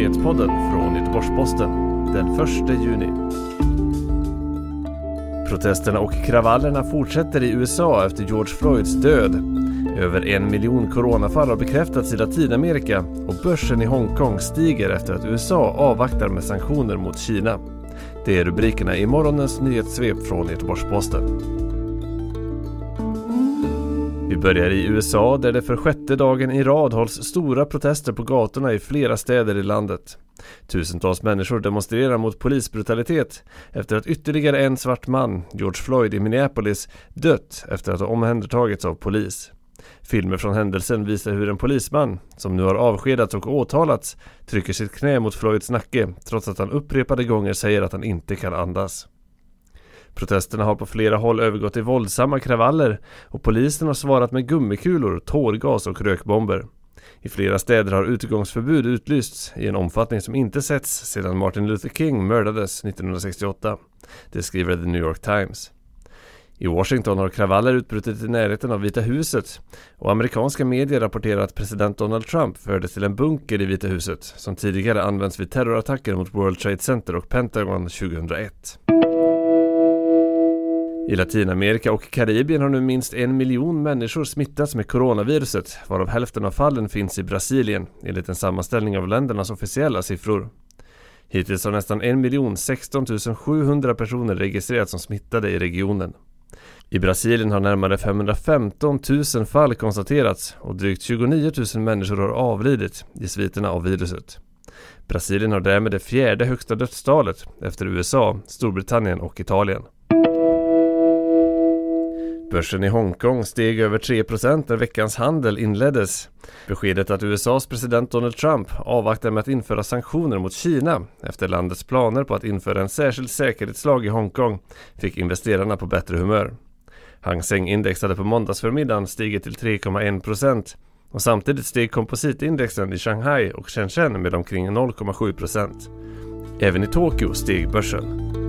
nyhetspodden från Göteborgs-Posten den 1 juni. Protesterna och kravallerna fortsätter i USA efter George Floyds död. Över en miljon coronafall har bekräftats i Latinamerika och börsen i Hongkong stiger efter att USA avvaktar med sanktioner mot Kina. Det är rubrikerna i morgonens nyhetssvep från Göteborgs-Posten. Vi börjar i USA där det för sjätte dagen i rad hålls stora protester på gatorna i flera städer i landet. Tusentals människor demonstrerar mot polisbrutalitet efter att ytterligare en svart man, George Floyd i Minneapolis, dött efter att ha omhändertagits av polis. Filmer från händelsen visar hur en polisman, som nu har avskedats och åtalats, trycker sitt knä mot Floyds nacke trots att han upprepade gånger säger att han inte kan andas. Protesterna har på flera håll övergått i våldsamma kravaller och polisen har svarat med gummikulor, tårgas och rökbomber. I flera städer har utegångsförbud utlysts i en omfattning som inte setts sedan Martin Luther King mördades 1968. Det skriver The New York Times. I Washington har kravaller utbrutit i närheten av Vita huset och amerikanska medier rapporterar att president Donald Trump fördes till en bunker i Vita huset som tidigare använts vid terrorattacker mot World Trade Center och Pentagon 2001. I Latinamerika och Karibien har nu minst en miljon människor smittats med coronaviruset, varav hälften av fallen finns i Brasilien, enligt en sammanställning av ländernas officiella siffror. Hittills har nästan 1 16 700 personer registrerats som smittade i regionen. I Brasilien har närmare 515 000 fall konstaterats och drygt 29 000 människor har avlidit i sviterna av viruset. Brasilien har därmed det fjärde högsta dödstalet efter USA, Storbritannien och Italien. Börsen i Hongkong steg över 3% när veckans handel inleddes. Beskedet att USAs president Donald Trump avvaktar med att införa sanktioner mot Kina efter landets planer på att införa en särskild säkerhetslag i Hongkong fick investerarna på bättre humör. Hang Seng-index hade på måndagsförmiddagen stigit till 3,1% och samtidigt steg kompositindexen i Shanghai och Shenzhen med omkring 0,7%. Även i Tokyo steg börsen.